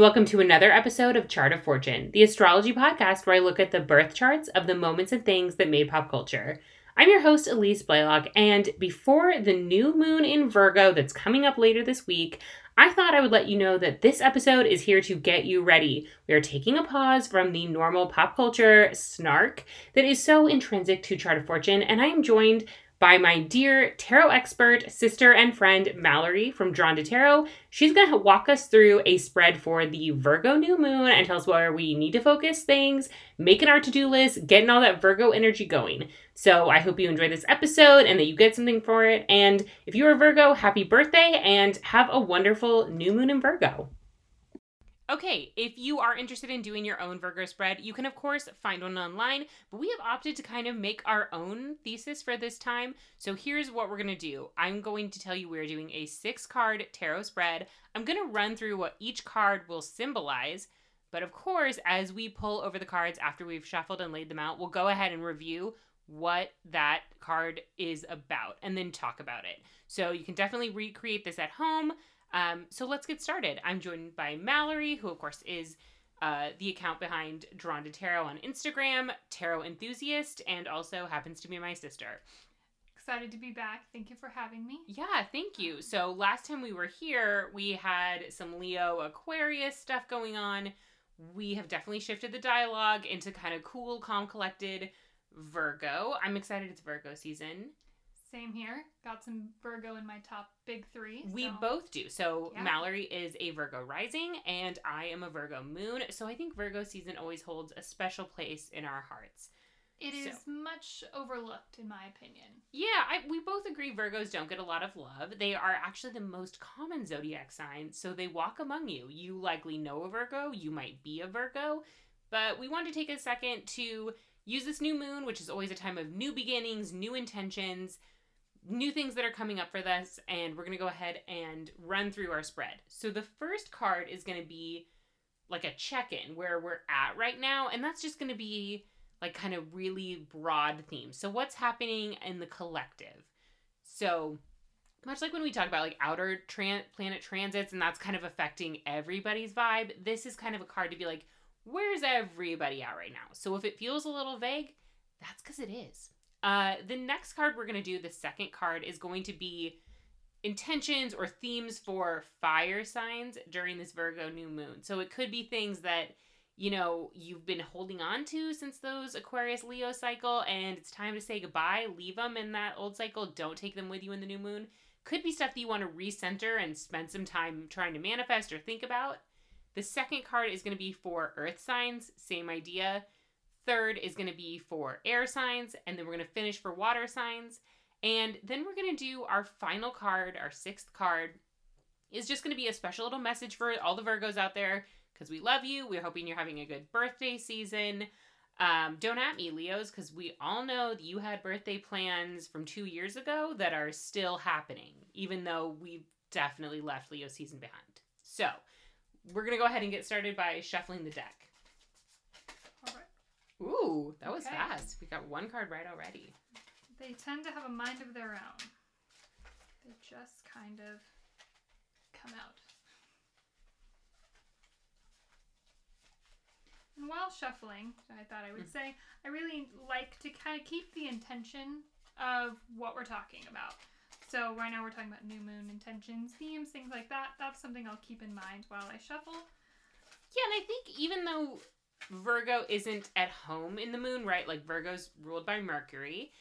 And welcome to another episode of Chart of Fortune, the astrology podcast where I look at the birth charts of the moments and things that made pop culture. I'm your host, Elise Blaylock, and before the new moon in Virgo that's coming up later this week, I thought I would let you know that this episode is here to get you ready. We are taking a pause from the normal pop culture snark that is so intrinsic to Chart of Fortune, and I am joined by my dear tarot expert, sister, and friend, Mallory from Drawn to Tarot. She's going to walk us through a spread for the Virgo new moon and tell us where we need to focus things, making our to do list, getting all that Virgo energy going. So I hope you enjoy this episode and that you get something for it. And if you're a Virgo, happy birthday and have a wonderful new moon in Virgo. Okay, if you are interested in doing your own Virgo spread, you can of course find one online, but we have opted to kind of make our own thesis for this time. So here's what we're to do. I'm going to tell you we're doing a six card tarot spread. I'm to run through what each card will symbolize, but of course, as we pull over the cards after we've shuffled and laid them out, we'll go ahead and review what that card is about and then talk about it. So you can definitely recreate this at home. Um, so let's get started. I'm joined by Mallory, who, of course, is uh, the account behind Drawn to Tarot on Instagram, tarot enthusiast, and also happens to be my sister. Excited to be back. Thank you for having me. Yeah, thank you. So last time we were here, we had some Leo Aquarius stuff going on. We have definitely shifted the dialogue into kind of cool, calm, collected Virgo. I'm excited it's Virgo season. Same here. Got some Virgo in my top big three. We both do. So Yeah. Mallory is a Virgo rising and I am a Virgo moon. So I think Virgo season always holds a special place in our hearts. It so- is much overlooked, in my opinion. Yeah, I, we both agree Virgos don't get a lot of love. They are actually the most common zodiac sign, so they walk among you. You likely know a Virgo, you might be a Virgo, but we want to take a second to use this new moon, which is always a time of new beginnings, new intentions, new things that are coming up for this, and we're going to go ahead and run through our spread. So the first card is going to be like a check in where we're at right now, and that's just going to be like kind of really broad themes. So what's happening in the collective? So much like when we talk about like outer tran- planet transits and that's kind of affecting everybody's vibe, this is kind of a card to be like where's everybody at right now? So if it feels a little vague, that's cuz it is. Uh the next card we're going to do, the second card is going to be intentions or themes for fire signs during this Virgo new moon. So it could be things that you know, you've been holding on to since those Aquarius Leo cycle, and it's time to say goodbye. Leave them in that old cycle. Don't take them with you in the new moon. Could be stuff that you want to recenter and spend some time trying to manifest or think about. The second card is going to be for earth signs, same idea. Third is going to be for air signs, and then we're going to finish for water signs. And then we're going to do our final card, our sixth card, is just going to be a special little message for all the Virgos out there because we love you. We're hoping you're having a good birthday season. Um, don't at me, Leos, because we all know that you had birthday plans from two years ago that are still happening, even though we've definitely left Leo season behind. So, we're going to go ahead and get started by shuffling the deck. Ooh, that was Okay. fast. We got one card right already. They tend to have a mind of their own. They just kind of come out. And while shuffling, I thought I would Mm. say, I really like to kind of keep the intention of what we're talking about. So right now we're talking about new moon intentions, themes, things like that. That's something I'll keep in mind while I shuffle. Yeah, and I think even though Virgo isn't at home in the moon, right? Like Virgo's ruled by Mercury.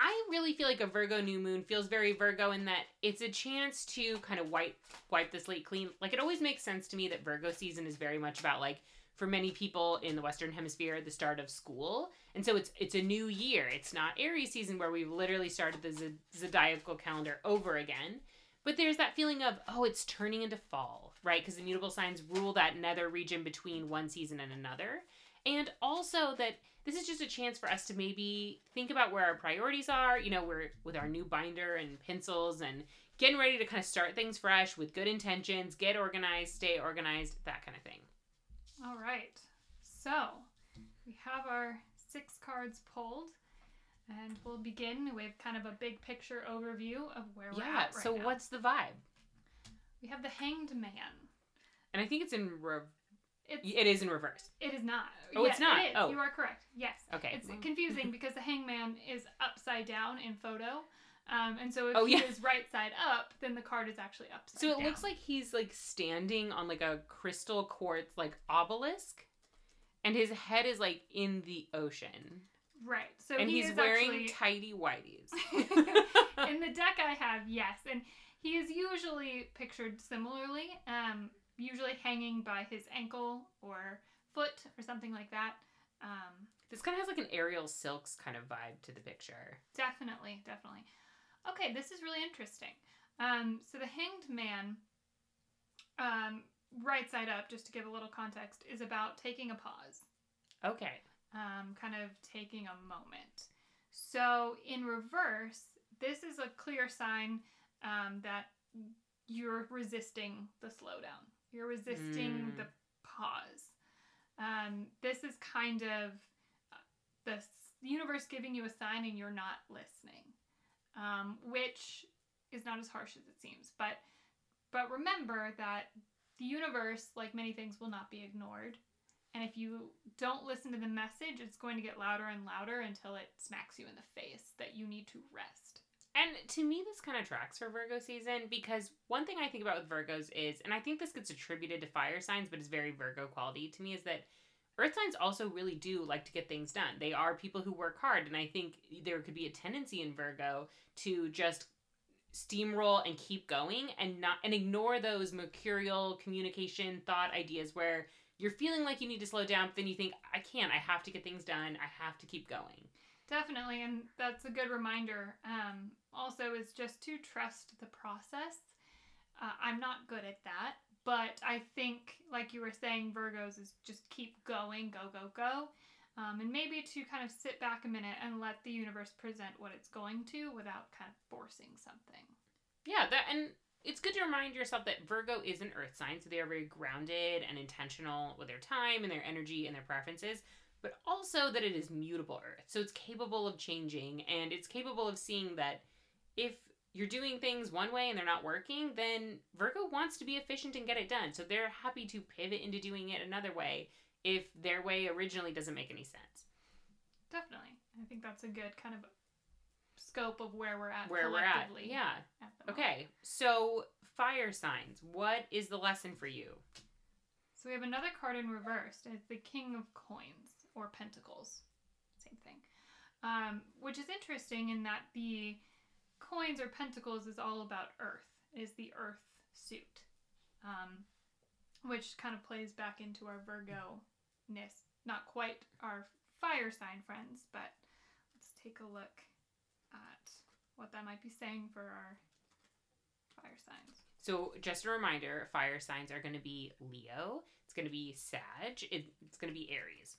I really feel like a Virgo new moon feels very Virgo in that it's a chance to kind of wipe wipe the slate clean. Like it always makes sense to me that Virgo season is very much about like for many people in the western hemisphere the start of school. And so it's it's a new year. It's not Aries season where we've literally started the zodiacal calendar over again. But there's that feeling of, oh, it's turning into fall, right? Because the mutable signs rule that nether region between one season and another. And also that this is just a chance for us to maybe think about where our priorities are. You know, we're with our new binder and pencils and getting ready to kind of start things fresh with good intentions, get organized, stay organized, that kind of thing. All right. So we have our six cards pulled, and we'll begin with kind of a big picture overview of where we're yeah. at right so now. what's the vibe? we have the Hanged Man, And I think it's in re- It's, it is in reverse. it is not. Oh, it's not. It is. Oh. You are correct. Yes. Okay. It's Well, confusing because the hangman is upside down in photo. Um, and so if Oh, he yeah. is right side up, then the card is actually upside So it down. looks like he's like standing on like a crystal quartz like obelisk, and his head is like in the ocean, right. So and he he's is wearing actually tidy whities. in the deck I have, yes, and he is usually pictured similarly, um, usually hanging by his ankle or foot or something like that. Um, this kind of has like an aerial Silks kind of vibe to the picture. definitely, definitely. Okay, this is really interesting. Um, so the Hanged Man, um, right side up, just to give a little context, is about taking a pause. Okay. Um, kind of taking a moment. So in reverse, this is a clear sign um, that you're resisting the slowdown. You're resisting Mm. the pause. Um, this is kind of uh, the universe giving you a sign and you're not listening, um, which is not as harsh as it seems. But but remember that the universe, like many things, will not be ignored. And if you don't listen to the message, it's going to get louder and louder until it smacks you in the face that you need to rest. And to me, this kind of tracks for Virgo season because one thing I think about with Virgos is, and I think this gets attributed to fire signs, but it's very Virgo quality to me, is that Earth signs also really do like to get things done. They are people who work hard, and I think there could be a tendency in Virgo to just steamroll and keep going and not and ignore those mercurial communication thought ideas where you're feeling like you need to slow down but then you think i can't i have to get things done i have to keep going Definitely, and that's a good reminder. Um, also, is just to trust the process. Uh, I'm not good at that, but I think, like you were saying, Virgos is just keep going, go, go, go. Um, and maybe to kind of sit back a minute and let the universe present what it's going to without kind of forcing something. Yeah, that and it's good to remind yourself that Virgo is an earth sign, so they are very grounded and intentional with their time and their energy and their preferences, but also that it is mutable earth. So it's capable of changing and it's capable of seeing that if you're doing things one way and they're not working, then Virgo wants to be efficient and get it done. So they're happy to pivot into doing it another way if their way originally doesn't make any sense. Definitely. I think that's a good kind of scope of where we're at Where we're at. Yeah. at. Okay. So fire signs, what is the lesson for you? So we have another card in reverse. and It's the King of Coins or Pentacles. Same thing. Um, which is interesting in that the coins or pentacles is all about Earth. It is the Earth suit, um, which kind of plays back into our Virgo ness. Not quite our fire sign friends, but let's take a look what that might be saying for our fire signs. So, just a reminder fire signs are going to be Leo, it's going to be Sag, it, it's going to be Aries.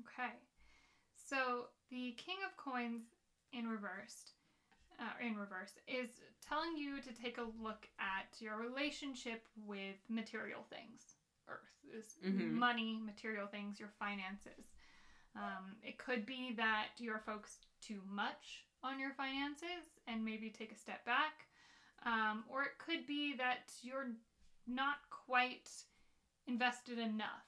Okay. So the King of Coins in reversed, uh, in reverse, is telling you to take a look at your relationship with material things. Earth is Mhm. money, material things, your finances. Um, it could be that you're focused too much on your finances and maybe take a step back. Um, or it could be that you're not quite invested enough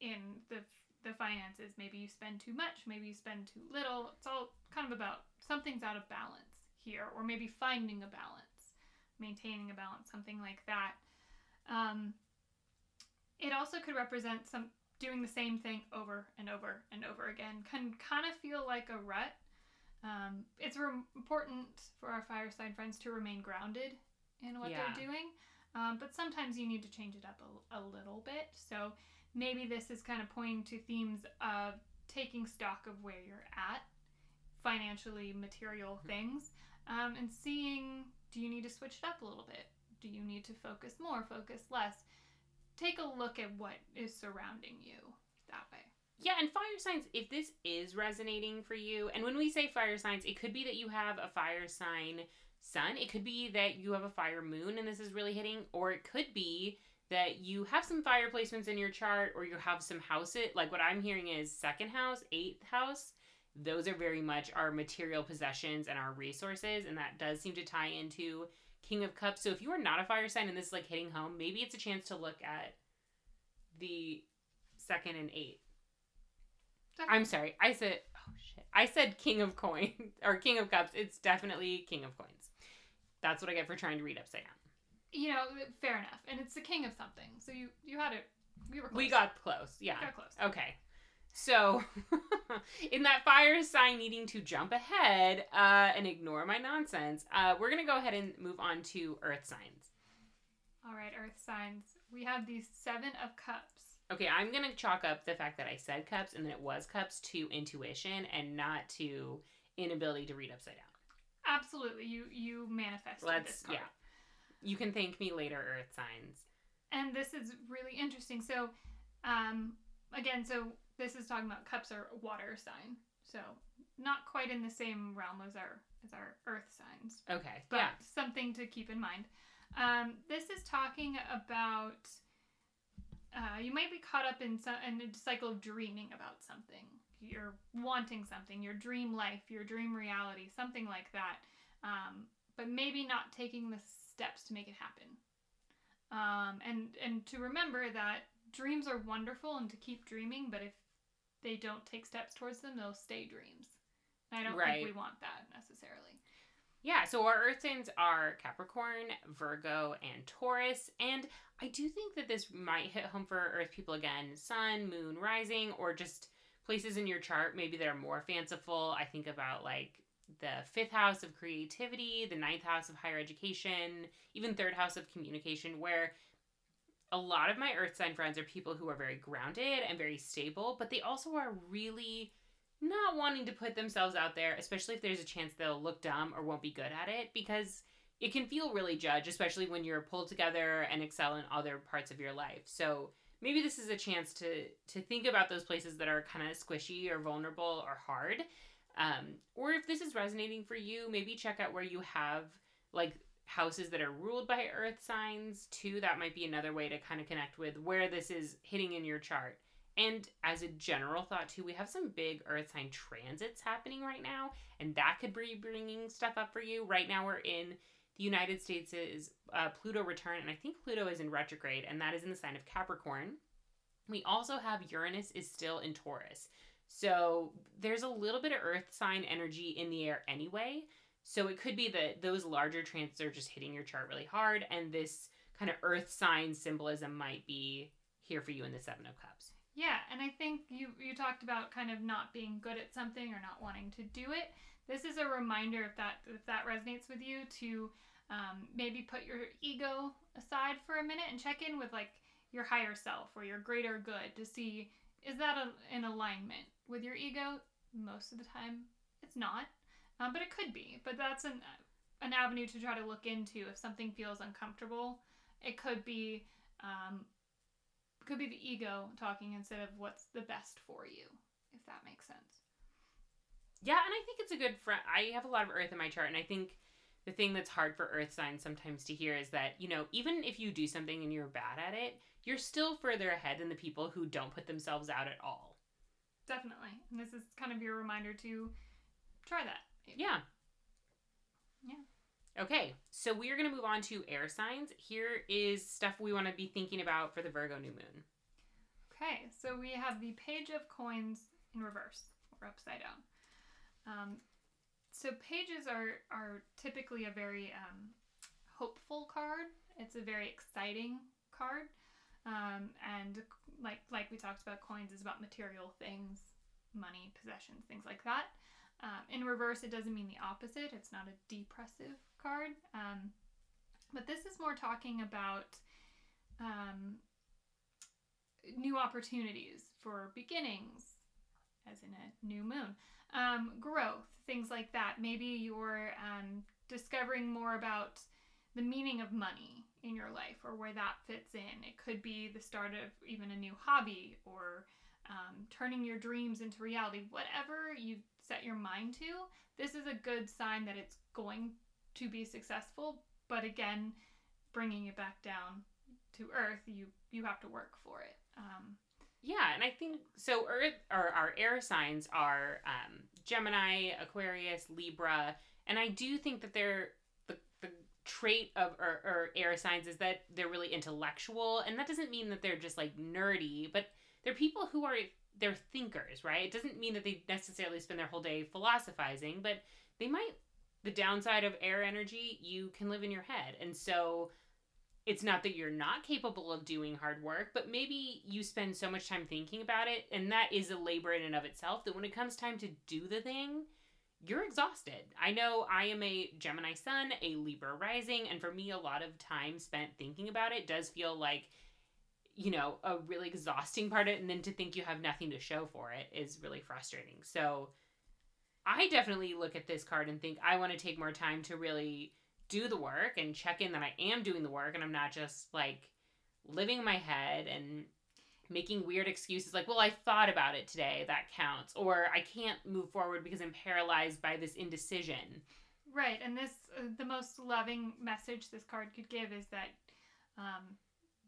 in the the finances. Maybe you spend too much, maybe you spend too little. It's all kind of about something's out of balance here, or maybe finding a balance, maintaining a balance, something like that. Um, it also could represent some doing the same thing over and over and over again. Can kind of feel like a rut. Um, it's re- important for our fireside friends to remain grounded in what Yeah. they're doing, um, but sometimes you need to change it up a, a little bit. So maybe this is kind of pointing to themes of taking stock of where you're at, financially, material things, um, and seeing do you need to switch it up a little bit? Do you need to focus more, focus less? Take a look at what is surrounding you. Yeah, and fire signs, if this is resonating for you, and when we say fire signs, it could be that you have a fire sign sun, it could be that you have a fire moon and this is really hitting, or it could be that you have some fire placements in your chart or you have some house it like what I'm hearing is second house, eighth house. Those are very much our material possessions and our resources, and that does seem to tie into King of Cups. So if you are not a fire sign and this is like hitting home, maybe it's a chance to look at the second and I'm sorry. I said oh shit. I said King of Coins or King of Cups. It's definitely King of Coins. That's what I get for trying to read upside down. You know, fair enough. And it's the king of something. So you you had it. We were close. We got close. Yeah. We got close. Okay. So, in that fire sign needing to jump ahead uh, and ignore my nonsense, uh, we're going to go ahead and move on to earth signs. All right, earth signs. We have these seven of cups. Okay, I'm going to chalk up the fact that I said cups and then it was cups to intuition and not to inability to read upside down. Absolutely. You you manifested Let's, this card. yeah. You can thank me later, earth signs. And this is really interesting. So, um, again, so this is talking about cups are water sign. So not quite in the same realm as our as our earth signs. Okay, but yeah. something to keep in mind. Um, this is talking about uh, you might be caught up in some in a cycle of dreaming about something. You're wanting something, your dream life, your dream reality, something like that. Um, but maybe not taking the steps to make it happen. Um, and and to remember that dreams are wonderful and to keep dreaming, but if they don't take steps towards them, they'll stay dreams. And I don't Right. think we want that necessarily. Yeah, so our earth signs are Capricorn, Virgo, and Taurus. And I do think that this might hit home for earth people again sun, moon, rising, or just places in your chart maybe that are more fanciful. I think about like the fifth house of creativity, the ninth house of higher education, even third house of communication, where a lot of my earth sign friends are people who are very grounded and very stable, but they also are really not wanting to put themselves out there, especially if there's a chance they'll look dumb or won't be good at it, because it can feel really judged, especially when you're pulled together and excel in other parts of your life. So maybe this is a chance to to think about those places that are kind of squishy or vulnerable or hard. Um, or if this is resonating for you, maybe check out where you have like houses that are ruled by earth signs too. That might be another way to kind of connect with where this is hitting in your chart. And as a general thought, too, we have some big earth sign transits happening right now, and that could be bringing stuff up for you. Right now, we're in the United States is uh, Pluto return, and I think Pluto is in retrograde, and that is in the sign of Capricorn. We also have Uranus is still in Taurus. So there's a little bit of earth sign energy in the air anyway. So it could be that those larger transits are just hitting your chart really hard, and this kind of earth sign symbolism might be here for you in the Seven of Cups. Yeah, and I think you you talked about kind of not being good at something or not wanting to do it. This is a reminder if that if that resonates with you to um, maybe put your ego aside for a minute and check in with like your higher self or your greater good to see is that a, in alignment with your ego. Most of the time, it's not, um, but it could be. But that's an an avenue to try to look into if something feels uncomfortable. It could be um, could be the ego talking instead of what's the best for you, if that makes sense. Yeah, and I think it's a good front. I have a lot of earth in my chart, and I think the thing that's hard for earth signs sometimes to hear is that, you know, even if you do something and you're bad at it, you're still further ahead than the people who don't put themselves out at all. Definitely. And this is kind of your reminder to try that. Yeah. Yeah. Okay, so we are going to move on to air signs. Here is stuff we want to be thinking about for the Virgo new moon. Okay, so we have the Page of Coins in reverse or upside down. Um, so pages are are typically a very um, hopeful card. It's a very exciting card, um, and like like we talked about, coins is about material things, money, possessions, things like that. Um, in reverse, it doesn't mean the opposite. It's not a depressive card, um, but this is more talking about um, new opportunities for beginnings, as in a new moon, um, growth, things like that. Maybe you're um, discovering more about the meaning of money in your life or where that fits in. It could be the start of even a new hobby or um, turning your dreams into reality. Whatever you set your mind to, this is a good sign that it's going to be successful. But again, bringing it back down to earth, you you have to work for it. Um, Yeah, and I think so. Earth or our air signs are um, Gemini, Aquarius, Libra, and I do think that they're the, the trait of or, or air signs is that they're really intellectual and that doesn't mean that they're just like nerdy but they're people who are they're thinkers right it doesn't mean that they necessarily spend their whole day philosophizing but they might the downside of air energy you can live in your head and so it's not that you're not capable of doing hard work but maybe you spend so much time thinking about it and that is a labor in and of itself that when it comes time to do the thing you're exhausted. I know I am a Gemini sun, a Libra rising, and for me, a lot of time spent thinking about it does feel like, you know, a really exhausting part of it. And then to think you have nothing to show for it is really frustrating. So I definitely look at this card and think I want to take more time to really do the work and check in that I am doing the work and I'm not just like living in my head and making weird excuses like, well, I thought about it today, that counts, or I can't move forward because I'm paralyzed by this indecision. Right, and this uh, the most loving message this card could give is that um,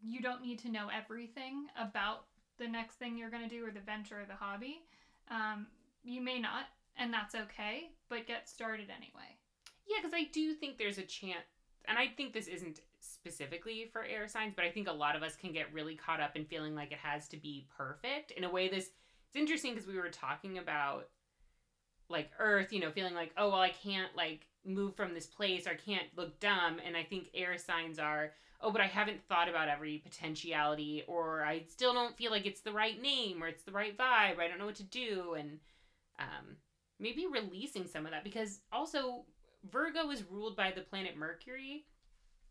you don't need to know everything about the next thing you're going to do or the venture or the hobby. Um, you may not, and that's okay, but get started anyway. Yeah, because I do think there's a chance, and I think this isn't specifically for air signs, but I think a lot of us can get really caught up in feeling like it has to be perfect. In a way, this it's interesting because we were talking about like Earth, you know, feeling like, oh well, I can't like move from this place or I can't look dumb. And I think air signs are, oh, but I haven't thought about every potentiality, or I still don't feel like it's the right name or it's the right vibe. I don't know what to do, and um, maybe releasing some of that because also Virgo is ruled by the planet Mercury,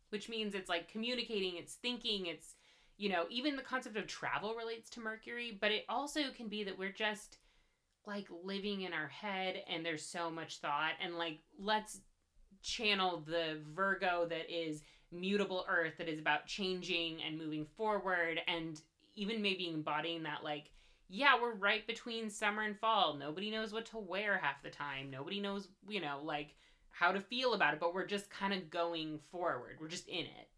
which means it's like communicating, it's thinking, it's, you know, even the concept of travel relates to Mercury, but it also can be that we're just like living in our head and there's so much thought and like let's channel the Virgo that is mutable earth that is about changing and moving forward and even maybe embodying that like yeah, we're right between summer and fall. Nobody knows what to wear half the time. Nobody knows, you know, like how to feel about it, but we're just kind of going forward. We're just in it.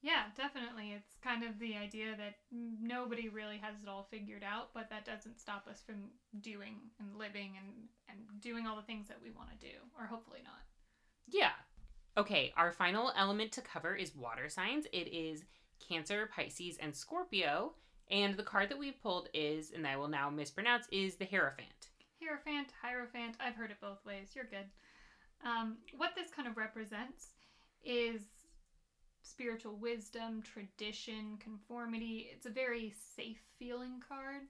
Yeah, definitely. It's kind of the idea that nobody really has it all figured out, but that doesn't stop us from doing and living and, and doing all the things that we want to do, or hopefully not. Yeah. Okay, our final element to cover is water signs. It is Cancer, Pisces, and Scorpio. And the card that we've pulled is, and I will now mispronounce, is the Hierophant. Hierophant, Hierophant, I've heard it both ways. You're good. Um, what this kind of represents is spiritual wisdom, tradition, conformity. It's a very safe feeling card.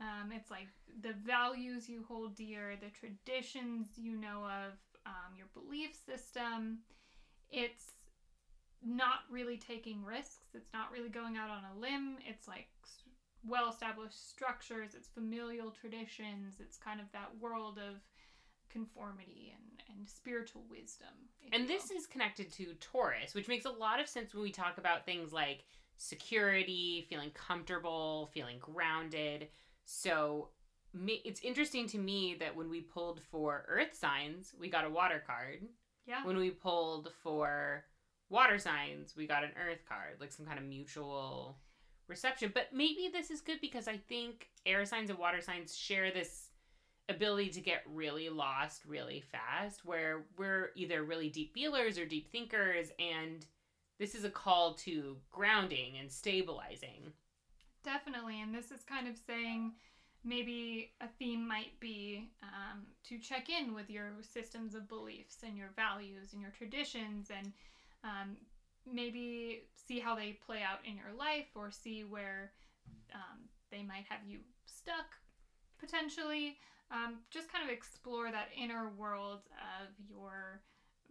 Um, it's like the values you hold dear, the traditions you know of, um, your belief system. It's not really taking risks. It's not really going out on a limb. It's like well established structures, it's familial traditions, it's kind of that world of conformity and, and spiritual wisdom. And this is connected to Taurus, which makes a lot of sense when we talk about things like security, feeling comfortable, feeling grounded. So it's interesting to me that when we pulled for earth signs, we got a water card. Yeah. When we pulled for water signs, we got an earth card, like some kind of mutual reception. But maybe this is good because I think air signs and water signs share this ability to get really lost really fast where we're either really deep feelers or deep thinkers and this is a call to grounding and stabilizing. Definitely and this is kind of saying maybe a theme might be um, to check in with your systems of beliefs and your values and your traditions and um, maybe see how they play out in your life or see where um, they might have you stuck potentially um, just kind of explore that inner world of your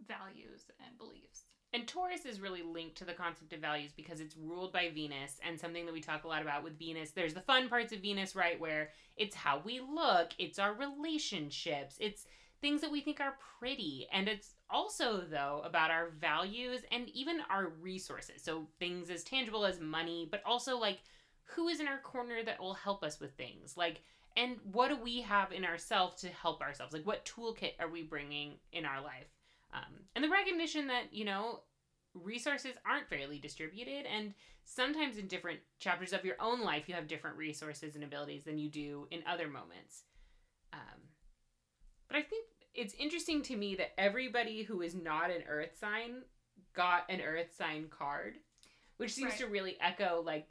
values and beliefs. And Taurus is really linked to the concept of values because it's ruled by Venus, and something that we talk a lot about with Venus. There's the fun parts of Venus, right? Where it's how we look, it's our relationships, it's things that we think are pretty. And it's also, though, about our values and even our resources. So things as tangible as money, but also like who is in our corner that will help us with things. Like, and what do we have in ourselves to help ourselves? Like what toolkit are we bringing in our life? Um, and the recognition that you know resources aren't fairly distributed. And sometimes in different chapters of your own life you have different resources and abilities than you do in other moments. Um, but i think it's interesting to me that everybody who is not an earth sign got an earth sign card, which seems Right. to really echo like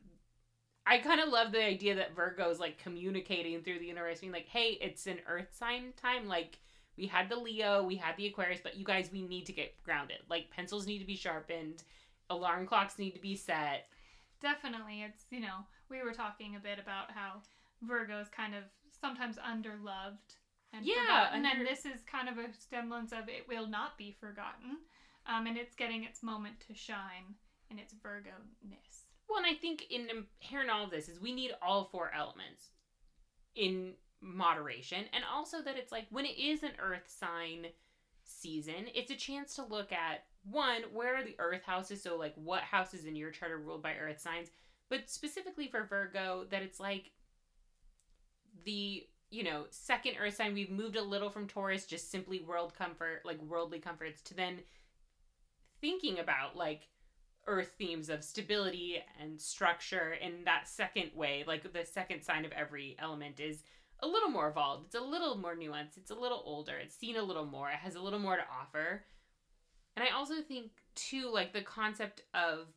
I kind of love the idea that Virgo is like communicating through the universe, being like, "Hey, it's an Earth sign time. Like, we had the Leo, we had the Aquarius, but you guys, we need to get grounded. Like, pencils need to be sharpened, alarm clocks need to be set. Definitely. It's, you know, we were talking a bit about how Virgo is kind of sometimes underloved and Yeah, forgotten. under- And this is kind of a semblance of it will not be forgotten. Um, and it's getting its moment to shine in its Virgo ness. Well, and I think in inherent all of this is we need all four elements in moderation, and also that it's like when it is an Earth sign season, it's a chance to look at one where are the Earth houses. So like what houses in your chart are ruled by Earth signs, but specifically for Virgo, that it's like the you know second Earth sign. We've moved a little from Taurus, just simply world comfort, like worldly comforts, to then thinking about like earth themes of stability and structure in that second way like the second sign of every element is a little more evolved. It's a little more nuanced. It's a little older. It's seen a little more. It has a little more to offer. And i also think too like the concept of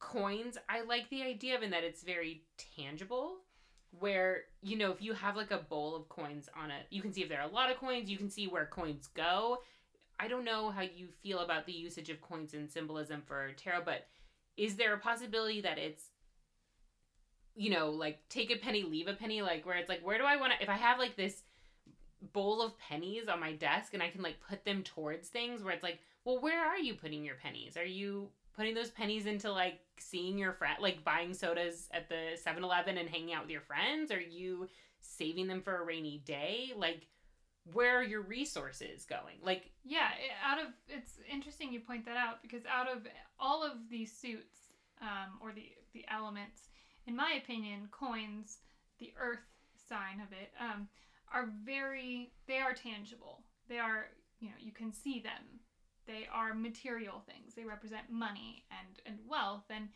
coins i like the idea of in that it's very tangible where you know if you have like a bowl of coins on it you can see if there are a lot of coins you can see where coins go I don't know how you feel about the usage of coins and symbolism for tarot, but is there a possibility that it's you know, like take a penny, leave a penny, like where it's like, where do I want to if I have like this bowl of pennies on my desk and I can like put them towards things where it's like, well, where are you putting your pennies? Are you putting those pennies into like seeing your friend like buying sodas at the 7-Eleven and hanging out with your friends? Are you saving them for a rainy day? Like where are your resources going? Like Yeah, it, out of it's interesting you point that out because out of all of these suits um, or the the elements, in my opinion, coins, the earth sign of it, um, are very they are tangible. They are you know you can see them. They are material things. They represent money and and wealth and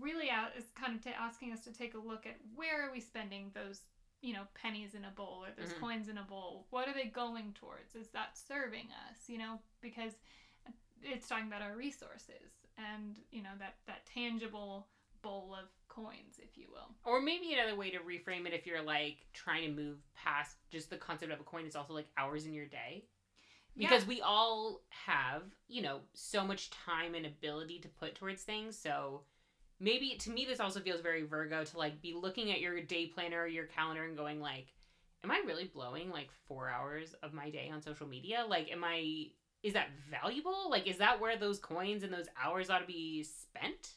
really out is kind of ta asking us to take a look at where are we spending those you know pennies in a bowl or those Mhm. coins in a bowl what are they going towards is that serving us you know because it's talking about our resources and you know that that tangible bowl of coins if you will Or maybe another way to reframe it if you're like trying to move past just the concept of a coin is also like hours in your day. Because we all have, you know, so much time and ability to put towards things. So maybe to me this also feels very Virgo to like be looking at your day planner or your calendar and going like, Am I really blowing like four hours of my day on social media? Like am I is that valuable? Like is that where those coins and those hours ought to be spent?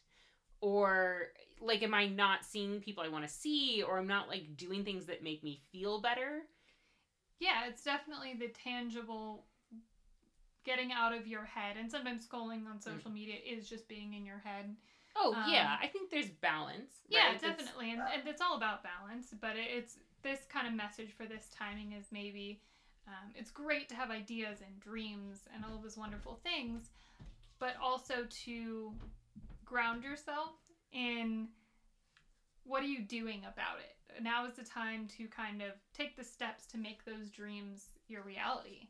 or like am i not seeing people i want to see or i'm not like doing things that make me feel better yeah it's definitely the tangible getting out of your head and sometimes scrolling on mm. social media is just being in your head oh Um, yeah i think there's balance Yeah, right? It's- definitely, and, and it's all about balance. But it, it's this kind of message for this timing is maybe um, it's great to have ideas and dreams and all those wonderful things, but also to ground yourself in what are you doing about it. Now is the time to kind of take the steps to make those dreams your reality,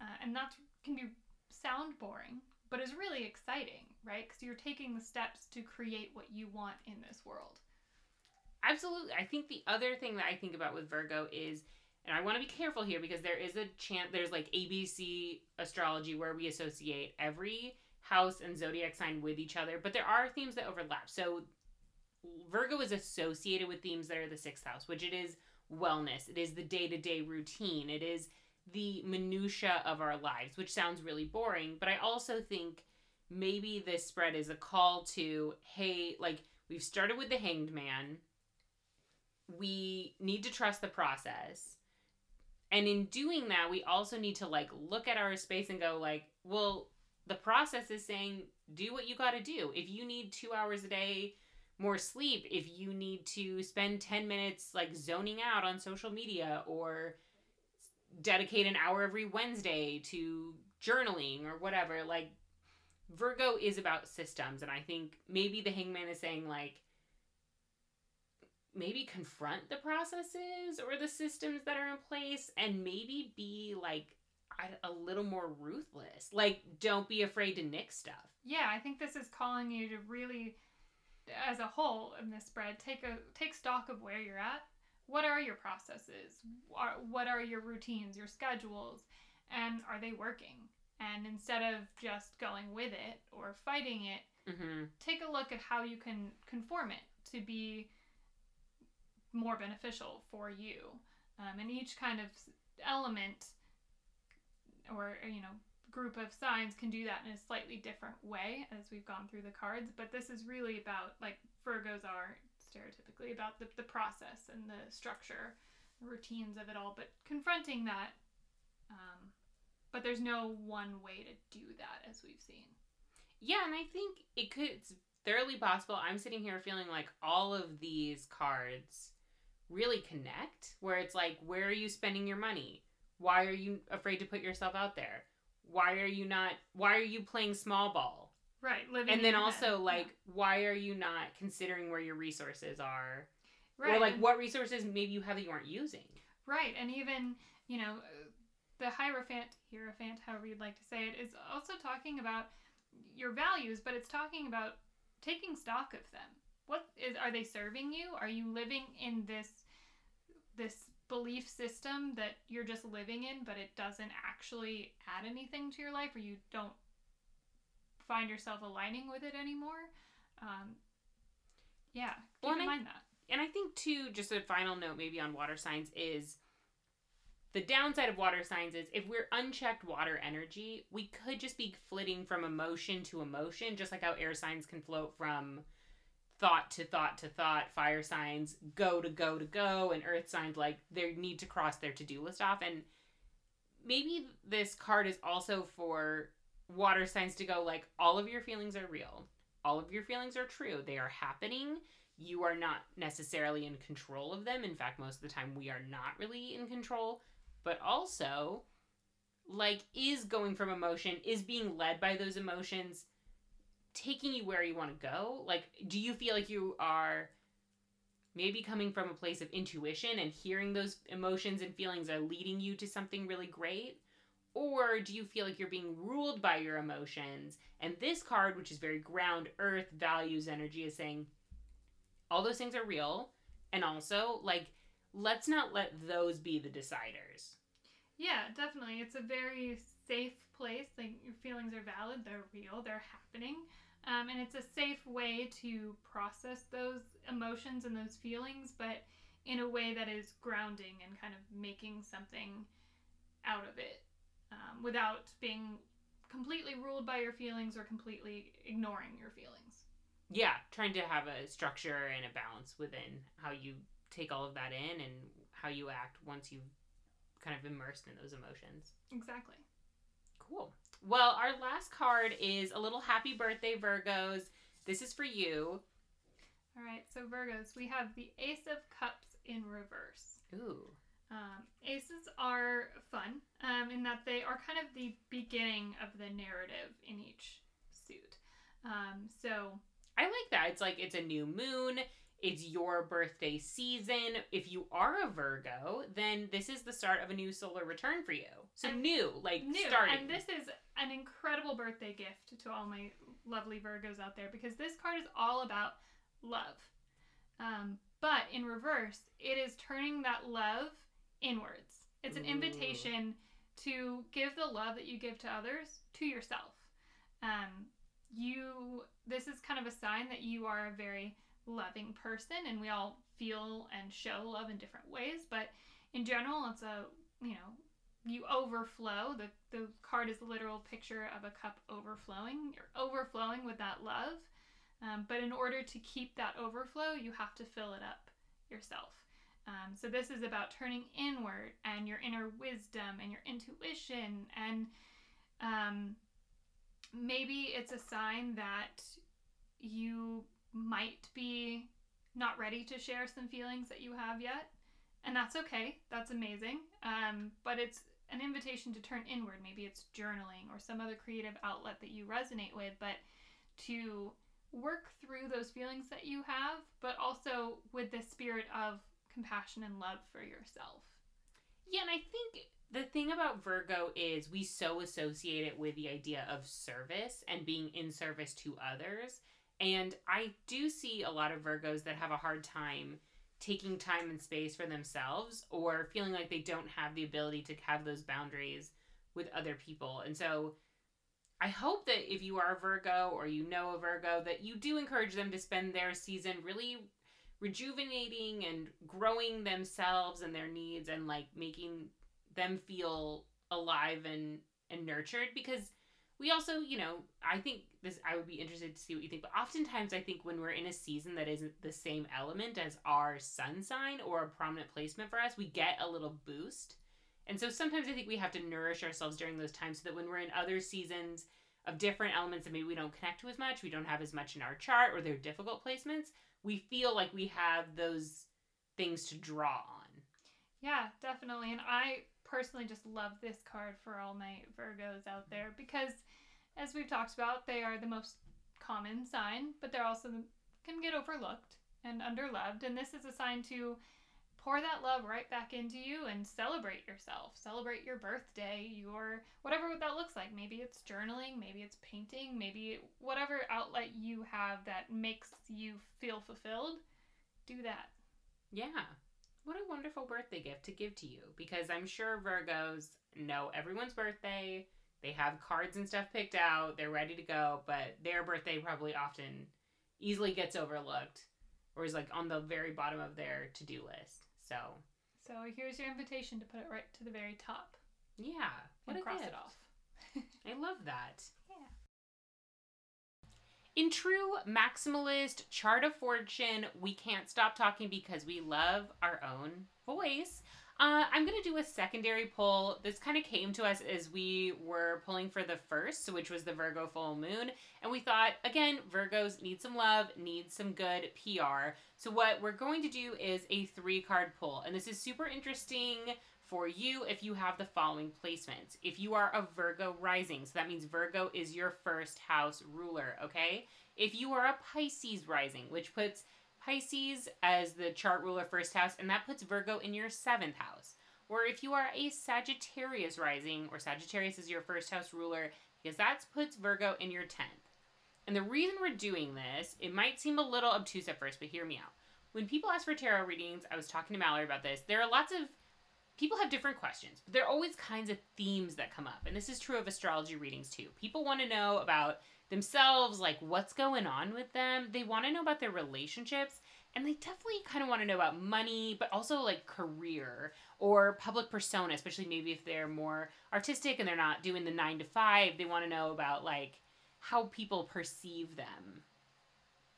uh, and that can be sound boring, but is really exciting, right? Because you're taking the steps to create what you want in this world. absolutely i think the other thing that i think about with virgo is and i want to be careful here because there is a chance there's like abc astrology where we associate every house and zodiac sign with each other but there are themes that overlap so virgo is associated with themes that are the sixth house which it is wellness it is the day-to-day routine it is the minutia of our lives which sounds really boring but i also think maybe this spread is a call to hey like we've started with the hanged man. We need to trust the process. And in doing that we also need to like look at our space and go like well the process is saying do what you got to do. If you need 2 hours a day more sleep if you need to spend 10 minutes like zoning out on social media or dedicate an hour every Wednesday to journaling or whatever like Virgo is about systems and I think maybe the hangman is saying like maybe confront the processes or the systems that are in place and maybe be like a little more ruthless. Like, don't be afraid to nick stuff. Yeah, I think this is calling you to really, as a whole in this spread, take a take stock of where you're at. What are your processes? What are your routines, your schedules, and are they working? And instead of just going with it or fighting it, mm-hmm. take a look at how you can conform it to be more beneficial for you. Um, and each kind of element or you know group of signs can do that in a slightly different way as we've gone through the cards but this is really about like virgos are stereotypically about the, the process and the structure the routines of it all but confronting that um, but there's no one way to do that as we've seen yeah and i think it could it's thoroughly possible i'm sitting here feeling like all of these cards really connect where it's like where are you spending your money why are you afraid to put yourself out there? Why are you not why are you playing small ball? Right, living And then also head. like yeah. why are you not considering where your resources are? Right. Or like what resources maybe you have that you aren't using. Right. And even, you know, the Hierophant, Hierophant, however you'd like to say it, is also talking about your values, but it's talking about taking stock of them. What is are they serving you? Are you living in this this belief system that you're just living in, but it doesn't actually add anything to your life, or you don't find yourself aligning with it anymore. Um, yeah, keep well, in mind I, that. And I think too, just a final note maybe on water signs is the downside of water signs is if we're unchecked water energy, we could just be flitting from emotion to emotion, just like how air signs can float from thought to thought to thought, fire signs go to go to go, and earth signs like they need to cross their to do list off. And maybe this card is also for water signs to go like, all of your feelings are real, all of your feelings are true, they are happening. You are not necessarily in control of them. In fact, most of the time, we are not really in control. But also, like, is going from emotion, is being led by those emotions taking you where you want to go? Like, do you feel like you are maybe coming from a place of intuition and hearing those emotions and feelings are leading you to something really great? Or do you feel like you're being ruled by your emotions? And this card, which is very ground, earth, values, energy, is saying all those things are real. And also, like, let's not let those be the deciders. Yeah, definitely. It's a very safe place. Like, your feelings are valid, they're real, they're happening. Um, and it's a safe way to process those emotions and those feelings, but in a way that is grounding and kind of making something out of it um, without being completely ruled by your feelings or completely ignoring your feelings. Yeah, trying to have a structure and a balance within how you take all of that in and how you act once you've kind of immersed in those emotions. Exactly. Cool. Well, our last card is a little happy birthday, Virgos. This is for you. All right, so Virgos, we have the Ace of Cups in reverse. Ooh. Um, aces are fun um, in that they are kind of the beginning of the narrative in each suit. Um, so I like that. It's like it's a new moon. It's your birthday season. If you are a Virgo, then this is the start of a new solar return for you. So and new, like new. starting. And this is an incredible birthday gift to all my lovely Virgos out there because this card is all about love. Um, but in reverse, it is turning that love inwards. It's an Ooh. invitation to give the love that you give to others to yourself. Um, you, this is kind of a sign that you are a very loving person and we all feel and show love in different ways but in general it's a you know you overflow. The the card is a literal picture of a cup overflowing you're overflowing with that love. Um, but in order to keep that overflow you have to fill it up yourself. Um, so this is about turning inward and your inner wisdom and your intuition and um, maybe it's a sign that you might be not ready to share some feelings that you have yet. And that's okay. That's amazing. Um, but it's an invitation to turn inward. Maybe it's journaling or some other creative outlet that you resonate with, but to work through those feelings that you have, but also with the spirit of compassion and love for yourself. Yeah, and I think the thing about Virgo is we so associate it with the idea of service and being in service to others. And I do see a lot of Virgos that have a hard time taking time and space for themselves or feeling like they don't have the ability to have those boundaries with other people. And so I hope that if you are a Virgo or you know a Virgo, that you do encourage them to spend their season really rejuvenating and growing themselves and their needs and like making them feel alive and and nurtured because we also you know i think this i would be interested to see what you think but oftentimes i think when we're in a season that isn't the same element as our sun sign or a prominent placement for us we get a little boost and so sometimes i think we have to nourish ourselves during those times so that when we're in other seasons of different elements that maybe we don't connect to as much we don't have as much in our chart or they're difficult placements we feel like we have those things to draw on Yeah, definitely. And I personally just love this card for all my Virgos out there because, as we've talked about, they are the most common sign, but they're also can get overlooked and underloved. And this is a sign to pour that love right back into you and celebrate yourself. Celebrate your birthday, your whatever that looks like. Maybe it's journaling, maybe it's painting, maybe whatever outlet you have that makes you feel fulfilled. Do that. Yeah. What a wonderful birthday gift to give to you because I'm sure Virgos know everyone's birthday. They have cards and stuff picked out. They're ready to go, but their birthday probably often easily gets overlooked or is like on the very bottom of their to do list. So, So here's your invitation to put it right to the very top yeah. What and a cross gift. it off. I love that. In true maximalist chart of fortune, we can't stop talking because we love our own voice. Uh, I'm going to do a secondary pull. This kind of came to us as we were pulling for the first, which was the Virgo full moon. And we thought, again, Virgos need some love, need some good PR. So, what we're going to do is a three card pull. And this is super interesting for you if you have the following placements. If you are a Virgo rising, so that means Virgo is your first house ruler, okay? If you are a Pisces rising, which puts Pisces as the chart ruler first house, and that puts Virgo in your seventh house. Or if you are a Sagittarius rising, or Sagittarius is your first house ruler, because that puts Virgo in your 10th. And the reason we're doing this, it might seem a little obtuse at first, but hear me out. When people ask for tarot readings, I was talking to Mallory about this, there are lots of people have different questions, but there are always kinds of themes that come up. And this is true of astrology readings too. People want to know about themselves, like what's going on with them. They want to know about their relationships, and they definitely kind of want to know about money, but also like career or public persona, especially maybe if they're more artistic and they're not doing the 9 to 5, they want to know about like how people perceive them.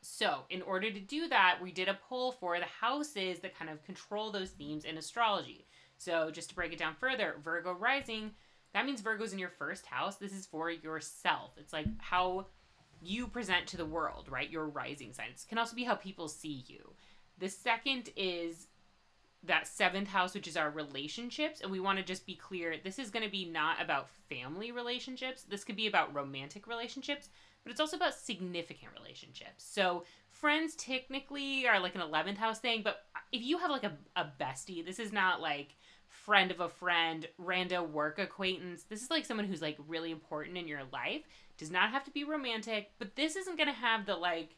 So, in order to do that, we did a poll for the houses that kind of control those themes in astrology. So, just to break it down further, Virgo rising, that means Virgo's in your first house. This is for yourself. It's like how you present to the world, right? Your rising sign. It can also be how people see you. The second is that seventh house, which is our relationships. And we want to just be clear this is going to be not about family relationships. This could be about romantic relationships, but it's also about significant relationships. So, friends technically are like an 11th house thing, but if you have like a, a bestie, this is not like friend of a friend, rando work acquaintance. This is like someone who's like really important in your life. Does not have to be romantic, but this isn't going to have the like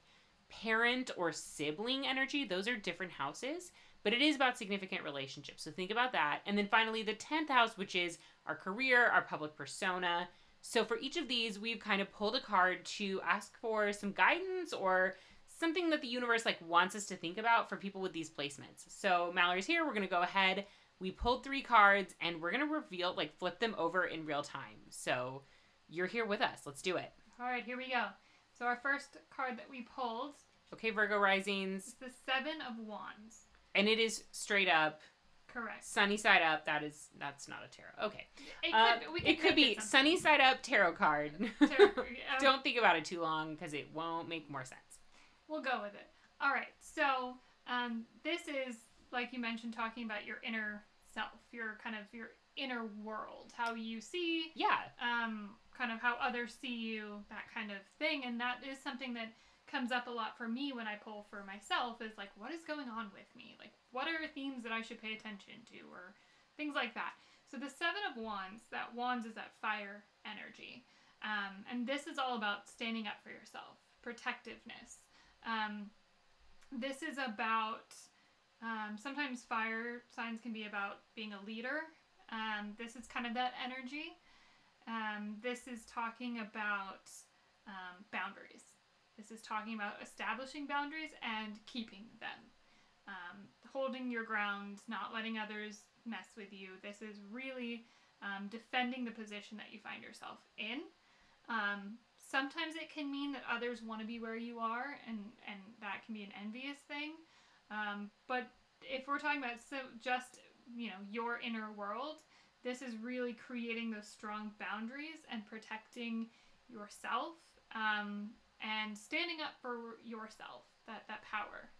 parent or sibling energy. Those are different houses, but it is about significant relationships. So think about that. And then finally, the 10th house, which is our career, our public persona. So for each of these, we've kind of pulled a card to ask for some guidance or something that the universe like wants us to think about for people with these placements. So Mallory's here. We're going to go ahead. We pulled three cards and we're going to reveal like flip them over in real time. So you're here with us. Let's do it. All right, here we go. So our first card that we pulled Okay, Virgo risings. It's the Seven of Wands. And it is straight up Correct. sunny side up. That is that's not a tarot. Okay. It could, Uh, we it could be something. sunny side up tarot card. Tarot- um, Don't think about it too long because it won't make more sense. We'll go with it. All right. So um, this is like you mentioned, talking about your inner self, your kind of your inner world, how you see, Yeah. um, kind of how others see you, that kind of thing, and that is something that comes up a lot for me when I pull for myself. Is like, what is going on with me? Like, what are themes that I should pay attention to, or things like that. So the Seven of Wands, that Wands is that fire energy. Um, and this is all about standing up for yourself, protectiveness. Um, this is about, um, sometimes fire signs can be about being a leader. Um, this is kind of that energy. Um, this is talking about um, boundaries. This is talking about establishing boundaries and keeping them. Um, holding your ground, not letting others mess with you. This is really defending the position that you find yourself in. Sometimes it can mean that others want to be where you are, and, and that can be an envious thing. Um, but if we're talking about so just you know your inner world, this is really creating those strong boundaries and protecting yourself um, and standing up for yourself. That that power.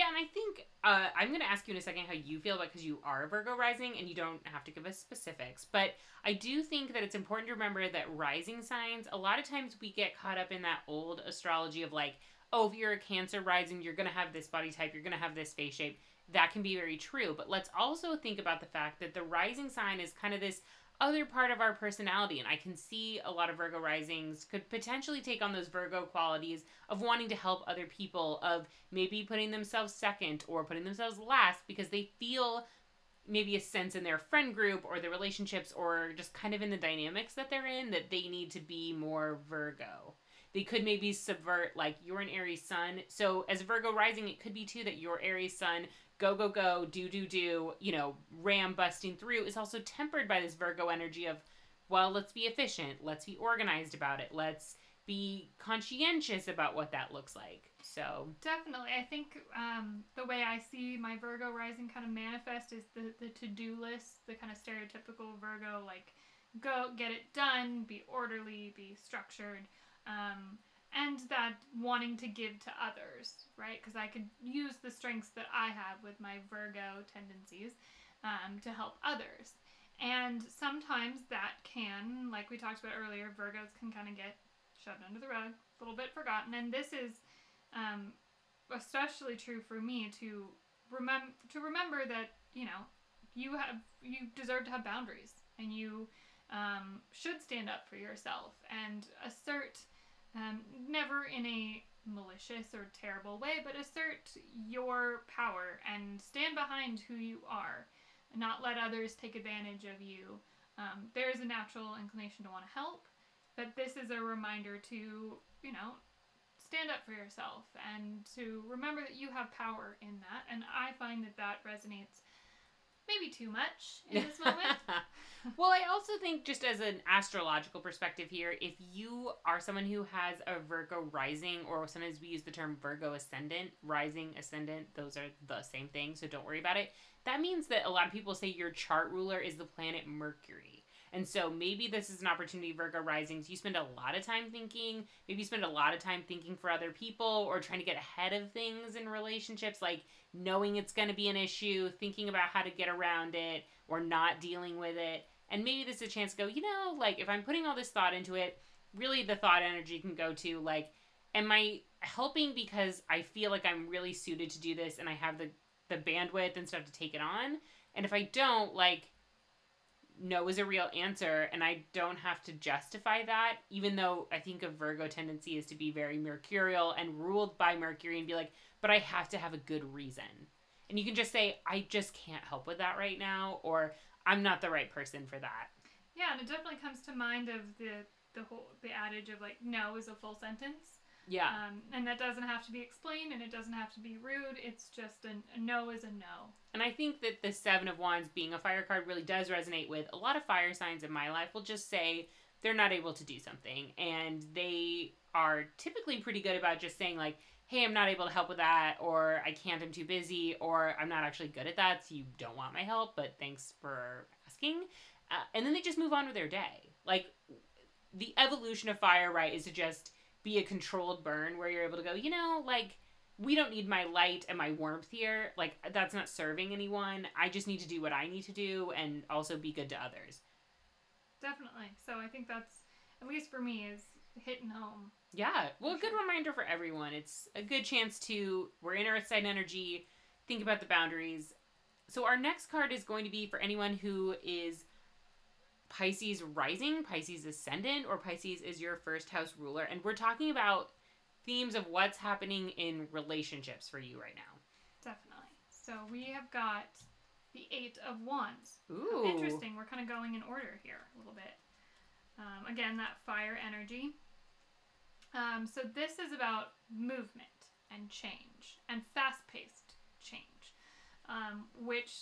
Yeah, and I think uh, I'm going to ask you in a second how you feel about because you are a Virgo rising and you don't have to give us specifics. But I do think that it's important to remember that rising signs, a lot of times we get caught up in that old astrology of like, oh, if you're a Cancer rising, you're going to have this body type, you're going to have this face shape. That can be very true. But let's also think about the fact that the rising sign is kind of this other part of our personality. And I can see a lot of Virgo risings could potentially take on those Virgo qualities of wanting to help other people, of maybe putting themselves second or putting themselves last because they feel maybe a sense in their friend group or their relationships or just kind of in the dynamics that they're in that they need to be more Virgo. They could maybe subvert, like, you're an Aries sun. So, as Virgo rising, it could be too that your Aries sun go go go do do do you know ram busting through is also tempered by this virgo energy of well let's be efficient let's be organized about it let's be conscientious about what that looks like so. Definitely. I think um, the way i see my virgo rising kind of manifest is the, the to-do list the kind of stereotypical virgo like go get it done be orderly be structured um, and that wanting to give to others, right? Because I could use the strengths that I have with my Virgo tendencies um, to help others. And sometimes that can, like we talked about earlier, Virgos can kind of get shoved under the rug, a little bit forgotten. And this is um, especially true for me to remember to remember that you know you have you deserve to have boundaries and you um, should stand up for yourself and assert um, never in a malicious or terrible way, but assert your power and stand behind who you are, and not let others take advantage of you. Um, there is a natural inclination to want to help, but this is a reminder to, you know, stand up for yourself and to remember that you have power in that. And I find that that resonates maybe too much in this moment. Well, I also think, just as an astrological perspective here, if you are someone who has a Virgo rising, or sometimes we use the term Virgo ascendant, rising, ascendant, those are the same thing, so don't worry about it. That means that a lot of people say your chart ruler is the planet Mercury. And so maybe this is an opportunity, Virgo risings. You spend a lot of time thinking, maybe you spend a lot of time thinking for other people or trying to get ahead of things in relationships, like knowing it's going to be an issue, thinking about how to get around it or not dealing with it. And maybe this is a chance to go, you know, like if I'm putting all this thought into it, really the thought energy can go to like, am I helping because I feel like I'm really suited to do this and I have the the bandwidth and stuff to take it on? And if I don't, like, no is a real answer and I don't have to justify that, even though I think a Virgo tendency is to be very mercurial and ruled by Mercury and be like, but I have to have a good reason. And you can just say, I just can't help with that right now, or I'm not the right person for that. Yeah, and it definitely comes to mind of the the whole the adage of like no is a full sentence. Yeah. Um, and that doesn't have to be explained and it doesn't have to be rude. It's just a, a no is a no. And I think that the Seven of Wands being a fire card really does resonate with a lot of fire signs in my life. Will just say they're not able to do something. And they are typically pretty good about just saying, like, hey, I'm not able to help with that, or I can't, I'm too busy, or I'm not actually good at that, so you don't want my help, but thanks for asking. Uh, and then they just move on with their day. Like, the evolution of fire, right, is to just be a controlled burn where you're able to go, you know, like we don't need my light and my warmth here. Like that's not serving anyone. I just need to do what I need to do and also be good to others. Definitely. So I think that's at least for me is hitting home. Yeah. Well, a good reminder for everyone. It's a good chance to we're in Earth sign energy. Think about the boundaries. So our next card is going to be for anyone who is Pisces rising, Pisces ascendant, or Pisces is your first house ruler. And we're talking about themes of what's happening in relationships for you right now. Definitely. So we have got the Eight of Wands. Ooh. Interesting. We're kind of going in order here a little bit. Um, again, that fire energy. Um, so this is about movement and change and fast paced change, um, which,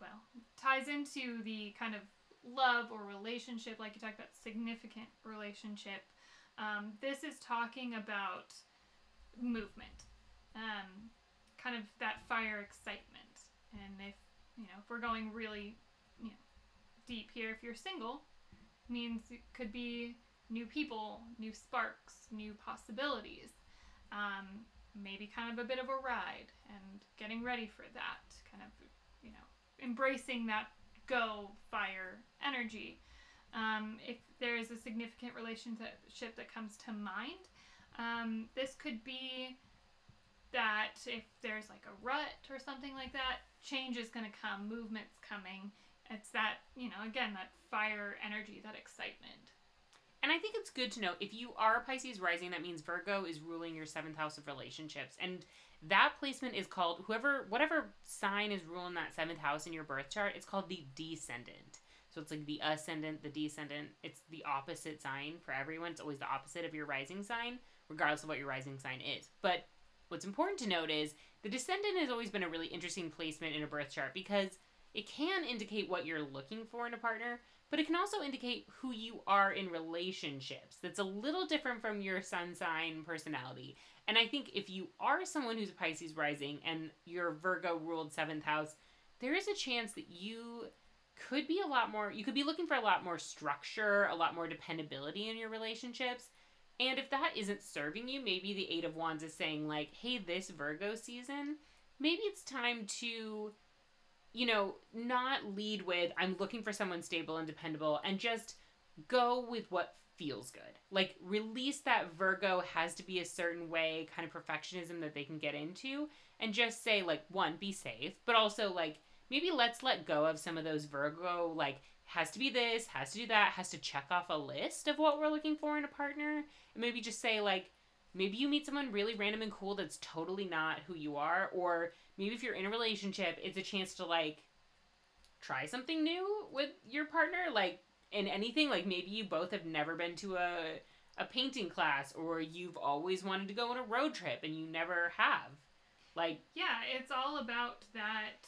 well, ties into the kind of love or relationship, like you talked about, significant relationship. Um, this is talking about movement, um, kind of that fire excitement. And if, you know, if we're going really, you know, deep here, if you're single, means it could be new people, new sparks, new possibilities. Um, maybe kind of a bit of a ride and getting ready for that, kind of, you know, embracing that go fire energy. Um, if there is a significant relationship that comes to mind, um, this could be that if there's like a rut or something like that, change is going to come, movement's coming. It's that, you know, again, that fire energy, that excitement. And I think it's good to know if you are Pisces rising, that means Virgo is ruling your seventh house of relationships. And that placement is called whoever, whatever sign is ruling that seventh house in your birth chart, it's called the descendant. So it's like the ascendant, the descendant. It's the opposite sign for everyone. It's always the opposite of your rising sign, regardless of what your rising sign is. But what's important to note is the descendant has always been a really interesting placement in a birth chart because it can indicate what you're looking for in a partner, but it can also indicate who you are in relationships. That's a little different from your sun sign personality. And I think if you are someone who's a Pisces rising and your Virgo ruled seventh house, there is a chance that you could be a lot more, you could be looking for a lot more structure, a lot more dependability in your relationships. And if that isn't serving you, maybe the Eight of Wands is saying, like, hey, this Virgo season, maybe it's time to you know, not lead with I'm looking for someone stable and dependable and just go with what feels good. Like release that Virgo has to be a certain way kind of perfectionism that they can get into and just say like one be safe, but also like maybe let's let go of some of those Virgo like has to be this, has to do that, has to check off a list of what we're looking for in a partner and maybe just say like maybe you meet someone really random and cool that's totally not who you are or maybe if you're in a relationship it's a chance to like try something new with your partner like in anything like maybe you both have never been to a a painting class or you've always wanted to go on a road trip and you never have. Like yeah it's all about that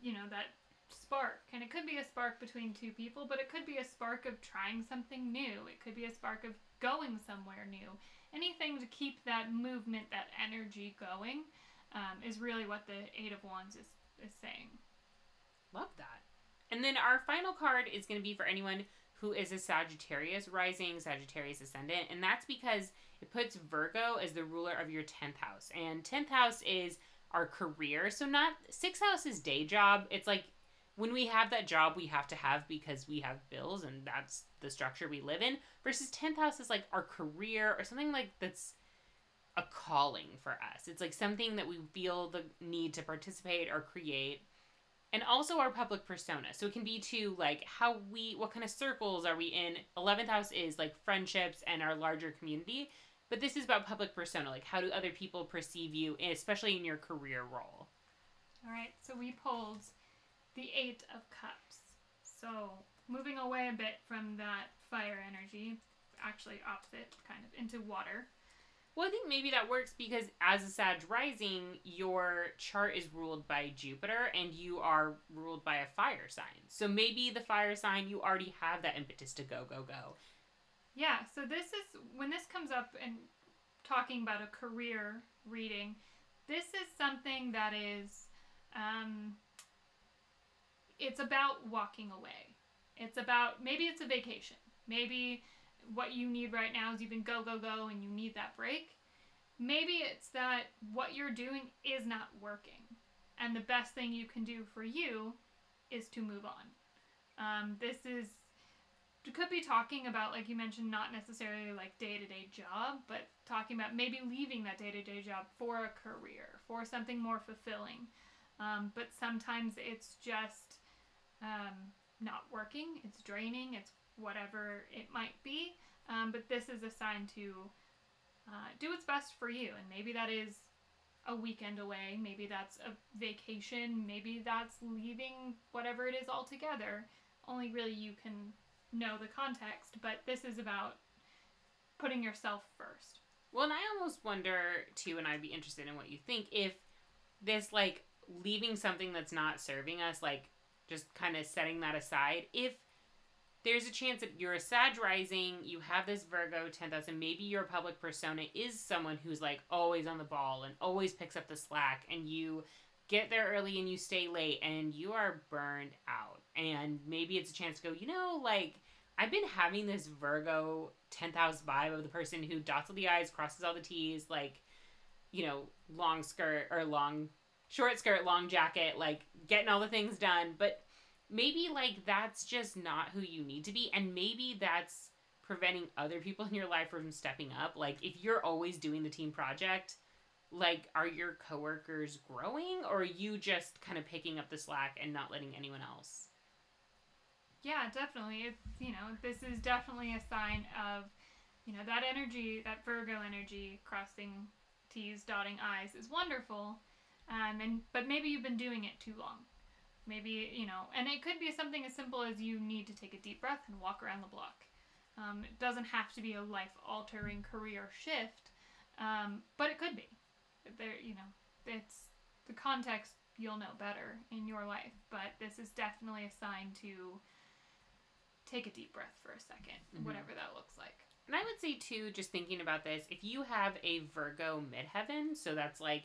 you know that spark. And it could be a spark between two people but it could be a spark of trying something new. It could be a spark of going somewhere new anything to keep that movement, that energy going, um, is really what the Eight of Wands is, is saying. Love that. And then our final card is going to be for anyone who is a Sagittarius rising, Sagittarius ascendant, and that's because it puts Virgo as the ruler of your 10th house. And 10th house is our career. So not 6th house is day job. It's like when we have that job we have to have because we have bills and that's the structure we live in versus 10th house is like our career or something like that's a calling for us. It's like something that we feel the need to participate or create and also our public persona. So it can be to like how we what kind of circles are we in? 11th house is like friendships and our larger community but this is about public persona like how do other people perceive you especially in your career role. All right so we pulled the Eight of Cups. So, moving away a bit from that fire energy, actually opposite, kind of, into water. Well, I think maybe that works because as a Sag rising, your chart is ruled by Jupiter and you are ruled by a fire sign. So maybe the fire sign, you already have that impetus to go, go, go. Yeah, so this is when this comes up and talking about a career reading, this is something that is um, it's about walking away. It's about maybe it's a vacation. Maybe what you need right now is you've been go, go, go and you need that break. Maybe it's that what you're doing is not working. And the best thing you can do for you is to move on. Um, this is, could be talking about, like you mentioned, not necessarily like day to day job, but talking about maybe leaving that day to day job for a career, for something more fulfilling. Um, but sometimes it's just um, not working, it's draining, it's whatever it might be. Um, but this is a sign to uh, do what's best for you. And maybe that is a weekend away, maybe that's a vacation, maybe that's leaving whatever it is altogether. Only really you can know the context, but this is about putting yourself first. Well, and I almost wonder too, and I'd be interested in what you think if this like leaving something that's not serving us, like just kind of setting that aside, if there's a chance that you're a Sag rising, you have this Virgo 10,000, maybe your public persona is someone who's like always on the ball and always picks up the slack, and you get there early and you stay late and you are burned out. And maybe it's a chance to go, you know, like I've been having this Virgo 10,000 vibe of the person who dots all the I's, crosses all the T's, like, you know, long skirt or long, short skirt, long jacket, like getting all the things done. But maybe like that's just not who you need to be. And maybe that's preventing other people in your life from stepping up. Like if you're always doing the team project like are your coworkers growing? Or are you just kind of picking up the slack and not letting anyone else? Yeah definitely. It's you know this is definitely a sign of you know that energy that virgo energy crossing t's dotting i's is wonderful um, and but maybe you've been doing it too long Maybe, you know, and it could be something as simple as you need to take a deep breath and walk around the block. Um, it doesn't have to be a life altering career shift, um, but it could be. There, you know, it's the context you'll know better in your life, but this is definitely a sign to take a deep breath for a 2nd mm-hmm. whatever that looks like. And I would say too, just thinking about this, if you have a Virgo midheaven, so that's like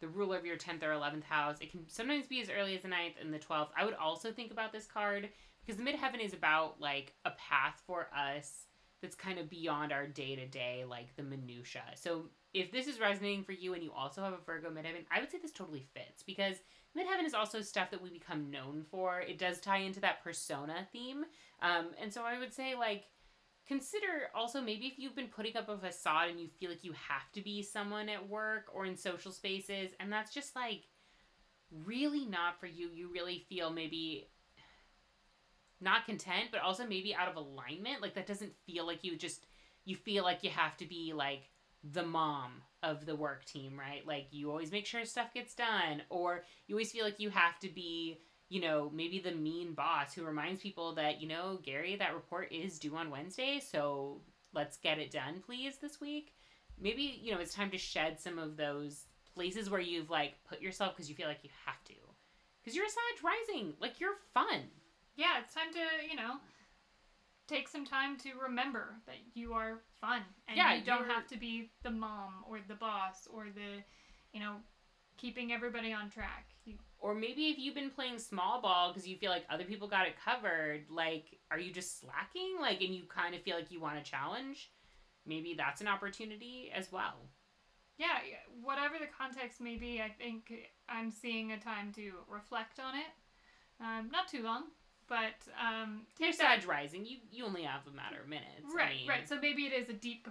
the ruler of your 10th or 11th house. It can sometimes be as early as the 9th and the 12th. I would also think about this card because the midheaven is about like a path for us that's kind of beyond our day to day, like the minutia. So if this is resonating for you and you also have a Virgo midheaven, I would say this totally fits because midheaven is also stuff that we become known for. It does tie into that persona theme, um, and so I would say like consider also maybe if you've been putting up a facade and you feel like you have to be someone at work or in social spaces and that's just like really not for you. You really feel maybe not content but also maybe out of alignment. Like that doesn't feel like you just you feel like you have to be like the mom of the work team right? Like you always make sure stuff gets done or you always feel like you have to be you know, maybe the mean boss who reminds people that, you know, Gary, that report is due on Wednesday, so let's get it done, please, this week. Maybe, you know, it's time to shed some of those places where you've, like, put yourself because you feel like you have to. Because you're a Sag rising. Like, you're fun. Yeah, it's time to, you know, take some time to remember that you are fun. And yeah, you don't have to be the mom or the boss or the, you know, keeping everybody on track. Or maybe if you've been playing small ball because you feel like other people got it covered, like, are you just slacking? Like, and you kind of feel like you want a challenge? Maybe that's an opportunity as well. Yeah, whatever the context may be, I think I'm seeing a time to reflect on it. Um, not too long, but um, you're Sag rising. You you only have a matter of minutes. Right, I mean, right. So maybe it is a deep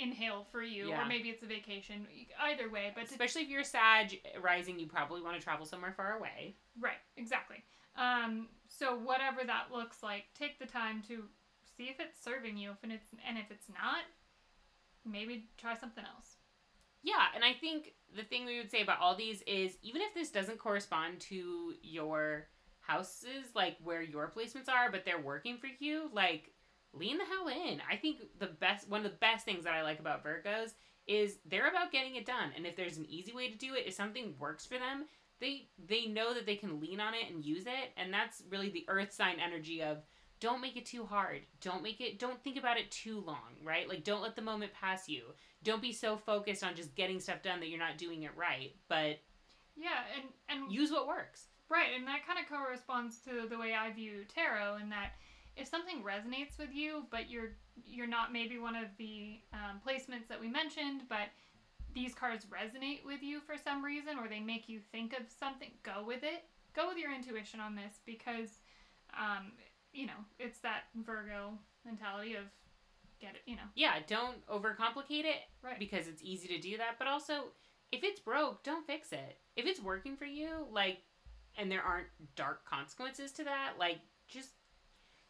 inhale for you, yeah. or maybe it's a vacation. Either way, but especially if you're Sag rising, you probably want to travel somewhere far away. Right, exactly. Um, so whatever that looks like, take the time to see if it's serving you. If it's and if it's not, maybe try something else. Yeah, and I think the thing we would say about all these is even if this doesn't correspond to your houses, like where your placements are, but they're working for you, like lean the hell in. I think the best one of the best things that I like about Virgos is they're about getting it done. And if there's an easy way to do it, if something works for them, they they know that they can lean on it and use it. And that's really the earth sign energy of don't make it too hard. Don't make it don't think about it too long, right? Like don't let the moment pass you. Don't be so focused on just getting stuff done that you're not doing it right. But yeah, and and use what works. Right, and that kind of corresponds to the way I view tarot in that if something resonates with you, but you're you're not maybe one of the um, placements that we mentioned, but these cards resonate with you for some reason, or they make you think of something, go with it. Go with your intuition on this because, um, you know, it's that Virgo mentality of get it, you know. Yeah, don't overcomplicate it, right? Because it's easy to do that, but also if it's broke, don't fix it. If it's working for you, like, and there aren't dark consequences to that, like, just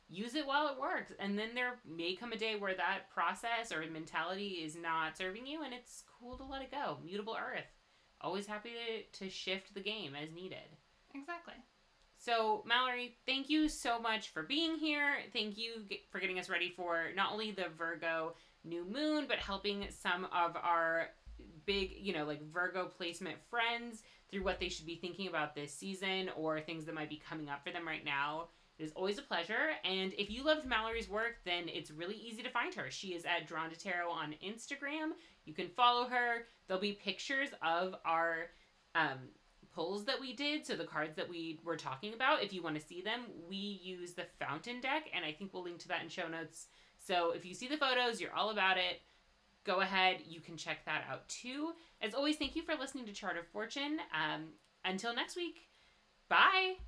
use it while it works. And then there may come a day where that process or mentality is not serving you and it's cool to let it go. Mutable Earth. Always happy to, to shift the game as needed. Exactly. So, Mallory, thank you so much for being here. Thank you for getting us ready for not only the Virgo new moon, but helping some of our big, you know, like Virgo placement friends through what they should be thinking about this season or things that might be coming up for them right now. It is always a pleasure. And if you loved Mallory's work, then it's really easy to find her. She is at Drawn to Tarot on Instagram. You can follow her. There'll be pictures of our um, pulls that we did, so the cards that we were talking about. If you want to see them, we use the fountain deck, and I think we'll link to that in show notes. So if you see the photos, you're all about it. Go ahead, you can check that out too. As always, thank you for listening to Chart of Fortune. Um, until next week, bye.